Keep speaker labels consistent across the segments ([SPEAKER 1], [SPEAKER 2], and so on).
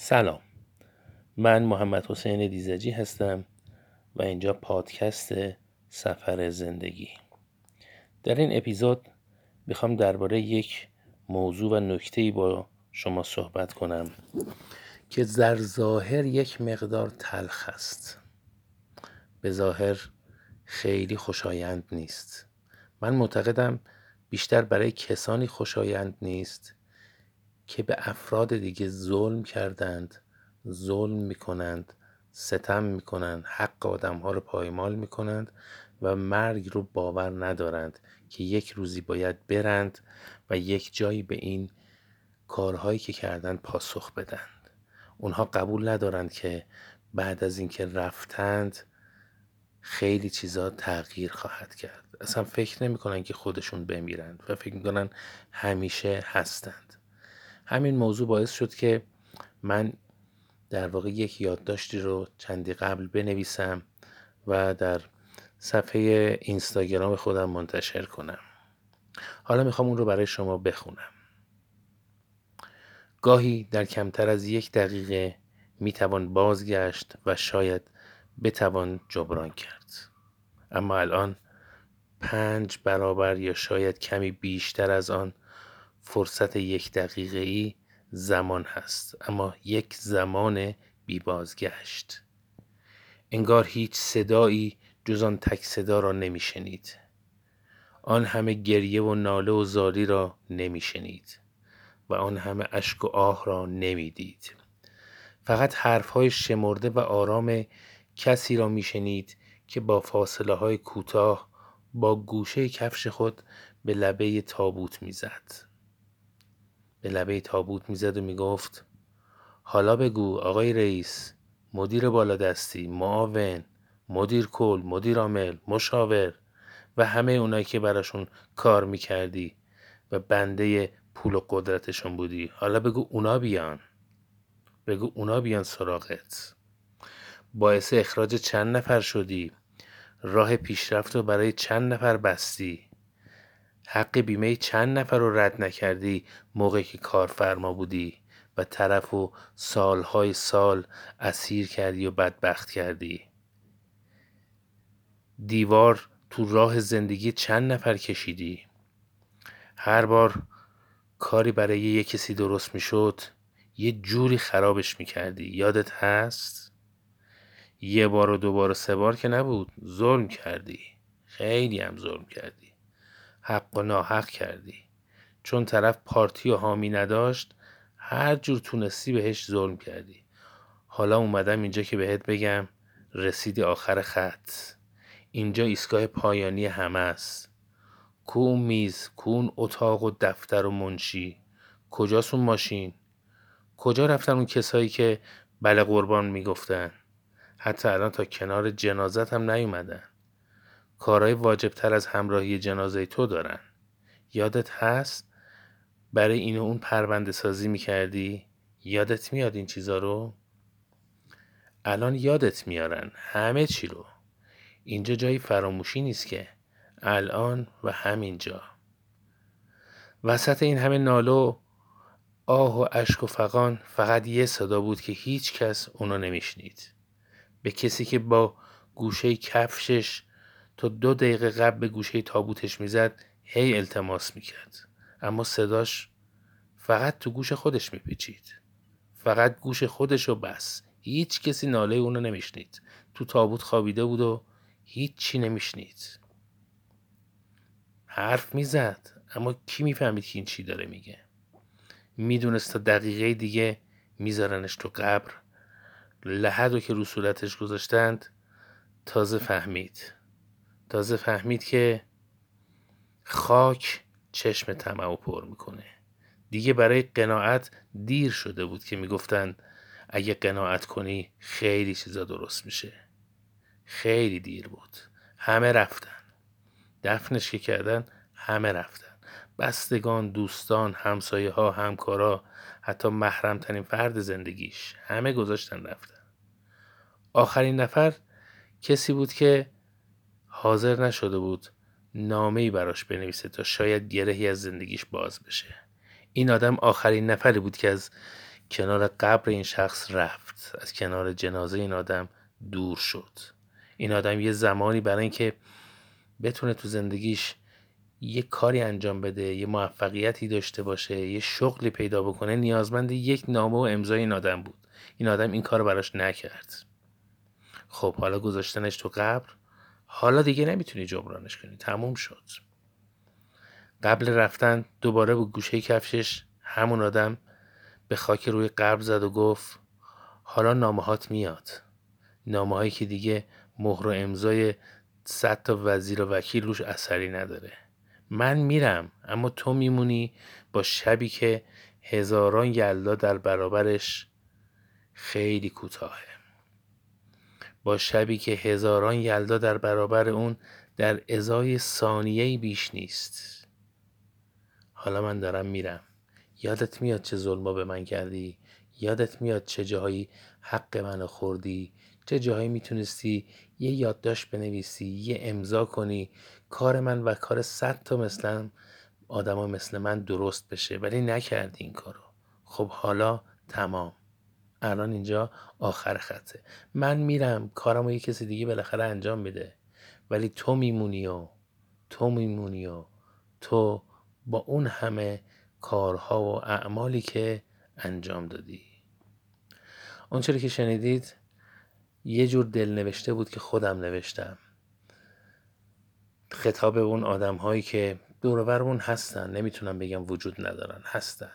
[SPEAKER 1] سلام. من محمد حسین دیزجی هستم و اینجا پادکست سفر زندگی. در این اپیزود می‌خوام درباره یک موضوع و نکته با شما صحبت کنم که در ظاهر یک مقدار تلخ است. به ظاهر خیلی خوشایند نیست. من معتقدم بیشتر برای کسانی خوشایند نیست که به افراد دیگه ظلم کردند ظلم می‌کنند ستم می‌کنند حق آدم ها رو پایمال می‌کنند و مرگ رو باور ندارند که یک روزی باید برند و یک جایی به این کارهایی که کردند پاسخ بدند. اونها قبول ندارند که بعد از اینکه رفتند خیلی چیزا تغییر خواهد کرد. اصلا فکر نمی‌کنن که خودشون بمیرند و فکر می‌کنن همیشه هستند. همین موضوع باعث شد که من در واقع یک یادداشتی رو چندی قبل بنویسم و در صفحه اینستاگرام خودم منتشر کنم. حالا می‌خوام اون رو برای شما بخونم. گاهی در کمتر از یک دقیقه می‌توان بازگشت و شاید بتوان جبران کرد. اما الان پنج برابر یا شاید کمی بیشتر از آن فرصت یک دقیقه ای زمان هست اما یک زمان بی بازگشت انگار هیچ صدایی جز آن تک صدا را نمیشنید. آن همه گریه و ناله و زاری را نمیشنید و آن همه اشک و آه را نمی‌دید. فقط حرفهای شمرده و آرام کسی را میشنید که با فاصله های کوتاه با گوشه کفش خود به لبه تابوت می‌زد. به لبه تابوت می‌زد و می‌گفت حالا بگو آقای رئیس مدیر بالادستی معاون مدیر کل مدیر عامل مشاور و همه اونایی که براشون کار می‌کردی و بنده پول و قدرتشون بودی حالا بگو اونا بیان. بگو اونا بیان سراغت. باعث اخراج چند نفر شدی راه پیشرفت رو برای چند نفر بستی؟ حق بیمه چند نفر رو رد نکردی موقعی که کارفرما بودی و طرف و سالهای سال اسیر کردی و بدبخت کردی. دیوار تو راه زندگی چند نفر کشیدی؟ هر بار کاری برای یه کسی درست می‌شد یه جوری خرابش می‌کردی. یادت هست؟ یه بار و دو بار و سه بار که نبود ظلم کردی. خیلی هم ظلم کردی. حق و ناحق کردی. چون طرف پارتی و حامی نداشت هر جور تونستی بهش ظلم کردی. حالا اومدم اینجا که بهت بگم رسیدی آخر خط. اینجا ایستگاه پایانی همه است. کو میز کو اتاق و دفتر و منشی. کجاست اون ماشین؟ کجا رفتن اون کسایی که بله قربان می‌گفتن؟ حتی الان تا کنار جنازت هم نیومدن. کارهای واجبتر از همراهی جنازه تو دارن. یادت هست؟ برای این اون پرونده سازی می‌کردی؟ یادت میاد این چیزا رو؟ الان یادت میارن. همه چی رو. اینجا جایی فراموشی نیست که. الان و همینجا. وسط این همه نالو آه و اشک و فقان فقط یه صدا بود که هیچ کس اونو نمیشنید. به کسی که با گوشه کفشش تا دو دقیقه قبل به گوشه تابوتش می‌زد هی التماس می‌کرد. اما صداش فقط تو گوش خودش میپیچید. فقط گوش خودش و بس. هیچ کسی ناله اونو نمیشنید. تو تابوت خوابیده بود و هیچی نمیشنید. حرف می‌زد اما کی می‌فهمید که این چی داره میگه؟ می‌دونست تا دقیقه دیگه میذارنش تو قبر. لحد رو که رو صورتش گذاشتند تازه فهمید. تازه فهمید که خاک چشم طمع پر می‌کنه. دیگه برای قناعت دیر شده بود که می‌گفتن اگه قناعت کنی خیلی چیزا درست میشه. خیلی دیر بود. همه رفتن. دفنش که کردن همه رفتن. بستگان دوستان همسایه ها همکارا حتی محرمترین فرد زندگیش همه گذاشتن رفتن. آخرین نفر کسی بود که حاضر نشده بود نامه ای براش بنویسه تا شاید گرهی از زندگیش باز بشه. این آدم آخرین نفری بود که از کنار قبر این شخص رفت از کنار جنازه این آدم دور شد. این آدم یه زمانی برای اینکه بتونه تو زندگیش یه کاری انجام بده یه موفقیتی داشته باشه یه شغلی پیدا بکنه نیازمند یک نامه و امضای این آدم بود. این آدم این کار براش نکرد. خب حالا گذاشتنش تو قبر. حالا دیگه نمی‌تونی جبرانش کنی. تموم شد. قبل رفتن دوباره با گوشه کفشش همون آدم به خاک روی قبر زد و گفت حالا نامهات میاد. نامه که دیگه مهر و امضای صد تا وزیر و وکیل روش اثری نداره. من میرم اما تو میمونی با شبی که هزاران یلدا در برابرش خیلی کوتاهه. با شبی که هزاران یلدا در برابر اون در ازای ثانیه بیش نیست. حالا من دارم میرم. یادت میاد چه ظلما به من کردی؟ یادت میاد چه جاهایی حق منو خوردی؟ چه جاهایی می‌تونستی یه یادداشت بنویسی یه امضا کنی؟ کار من و کار صد تا مثلا آدما مثل من درست بشه ولی نکردی این کارو. خب حالا تمام. الان اینجا آخر خطه. من میرم کارم یه کسی دیگه بالاخره انجام میده. ولی تو میمونی و تو میمونی و تو با اون همه کارها و اعمالی که انجام دادی. اونچه که شنیدید یه جور دل نوشته بود که خودم نوشتم. خطاب اون آدم هایی که دورورمون هستن. نمی‌تونم بگم وجود ندارن هستن.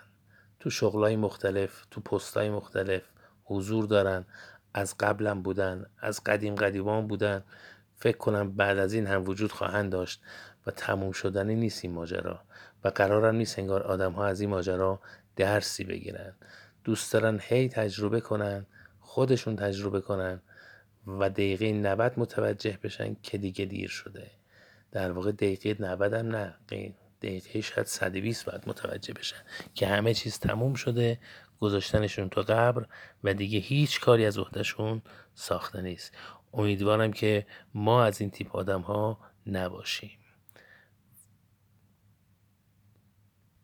[SPEAKER 1] تو شغلای مختلف تو پستای مختلف حضور دارن از قبلم بودن از قدیم قدیمان بودن. فکر کنم بعد از این هم وجود خواهند داشت و تموم شدنی نیست این ماجرا و قرارم نیست انگار آدم ها از این ماجرا درسی بگیرن. دوست دارن هی تجربه کنن خودشون تجربه کنن و دقیقه 90 متوجه بشن که دیگه دیر شده. در واقع دقیقه 90 هم نه دقیقه شاید 120 باید متوجه بشن که همه چیز تموم شده گذاشتنشون تو قبر و دیگه هیچ کاری از عهدهشون ساخته نیست. امیدوارم که ما از این تیپ آدم ها نباشیم.